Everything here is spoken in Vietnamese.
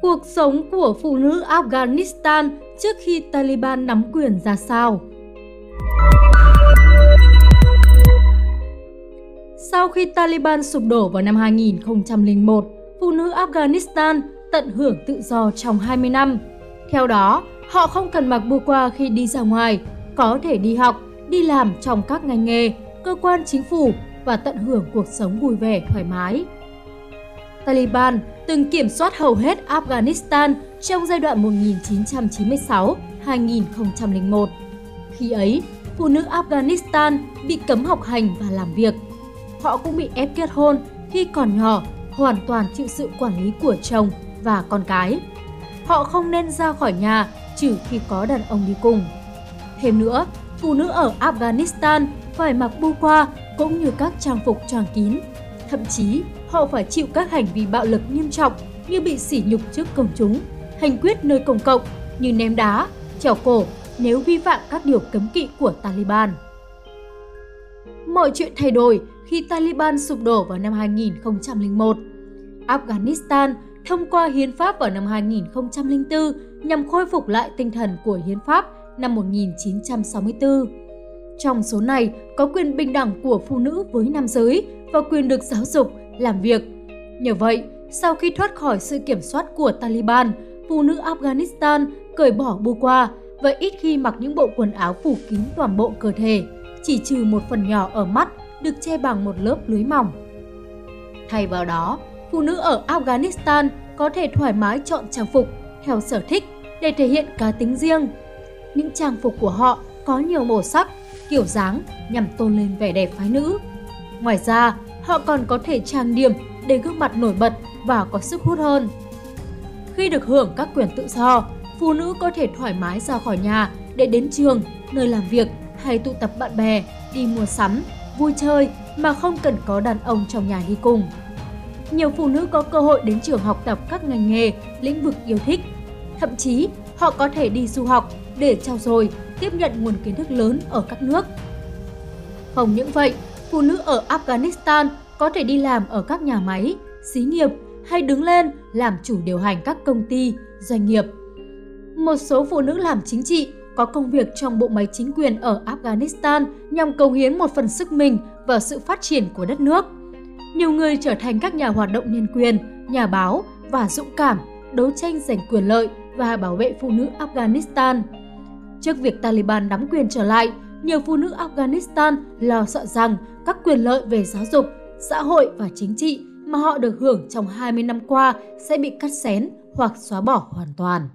Cuộc sống của phụ nữ Afghanistan trước khi Taliban nắm quyền ra sao? Sau khi Taliban sụp đổ vào năm 2001, phụ nữ Afghanistan tận hưởng tự do trong 20 năm. Theo đó, họ không cần mặc burqa khi đi ra ngoài, có thể đi học, đi làm trong các ngành nghề, cơ quan chính phủ và tận hưởng cuộc sống vui vẻ thoải mái. Taliban từng kiểm soát hầu hết Afghanistan trong giai đoạn 1996-2001. Khi ấy, phụ nữ Afghanistan bị cấm học hành và làm việc. Họ cũng bị ép kết hôn khi còn nhỏ, hoàn toàn chịu sự quản lý của chồng và con cái. Họ không nên ra khỏi nhà trừ khi có đàn ông đi cùng. Thêm nữa, phụ nữ ở Afghanistan phải mặc burqa cũng như các trang phục tròn kín. Thậm chí, họ phải chịu các hành vi bạo lực nghiêm trọng như bị sỉ nhục trước công chúng, hành quyết nơi công cộng như ném đá, trèo cổ nếu vi phạm các điều cấm kỵ của Taliban. Mọi chuyện thay đổi khi Taliban sụp đổ vào năm 2001. Afghanistan thông qua hiến pháp vào năm 2004 nhằm khôi phục lại tinh thần của hiến pháp năm 1964. Trong số này có quyền bình đẳng của phụ nữ với nam giới và quyền được giáo dục, làm việc. Nhờ vậy, sau khi thoát khỏi sự kiểm soát của Taliban, phụ nữ Afghanistan cởi bỏ burqa và ít khi mặc những bộ quần áo phủ kín toàn bộ cơ thể, chỉ trừ một phần nhỏ ở mắt được che bằng một lớp lưới mỏng. Thay vào đó, phụ nữ ở Afghanistan có thể thoải mái chọn trang phục theo sở thích để thể hiện cá tính riêng. Những trang phục của họ có nhiều màu sắc, kiểu dáng nhằm tôn lên vẻ đẹp phái nữ. Ngoài ra, họ còn có thể trang điểm để gương mặt nổi bật và có sức hút hơn. Khi được hưởng các quyền tự do, phụ nữ có thể thoải mái ra khỏi nhà để đến trường, nơi làm việc hay tụ tập bạn bè, đi mua sắm, vui chơi mà không cần có đàn ông trong nhà đi cùng. Nhiều phụ nữ có cơ hội đến trường học tập các ngành nghề, lĩnh vực yêu thích. Thậm chí, họ có thể đi du học để trao dồi, tiếp nhận nguồn kiến thức lớn ở các nước. Không những vậy, phụ nữ ở Afghanistan có thể đi làm ở các nhà máy, xí nghiệp hay đứng lên làm chủ điều hành các công ty, doanh nghiệp. Một số phụ nữ làm chính trị có công việc trong bộ máy chính quyền ở Afghanistan nhằm cống hiến một phần sức mình vào sự phát triển của đất nước. Nhiều người trở thành các nhà hoạt động nhân quyền, nhà báo và dũng cảm đấu tranh giành quyền lợi và bảo vệ phụ nữ Afghanistan. Trước việc Taliban nắm quyền trở lại, nhiều phụ nữ Afghanistan lo sợ rằng các quyền lợi về giáo dục, xã hội và chính trị mà họ được hưởng trong 20 năm qua sẽ bị cắt xén hoặc xóa bỏ hoàn toàn.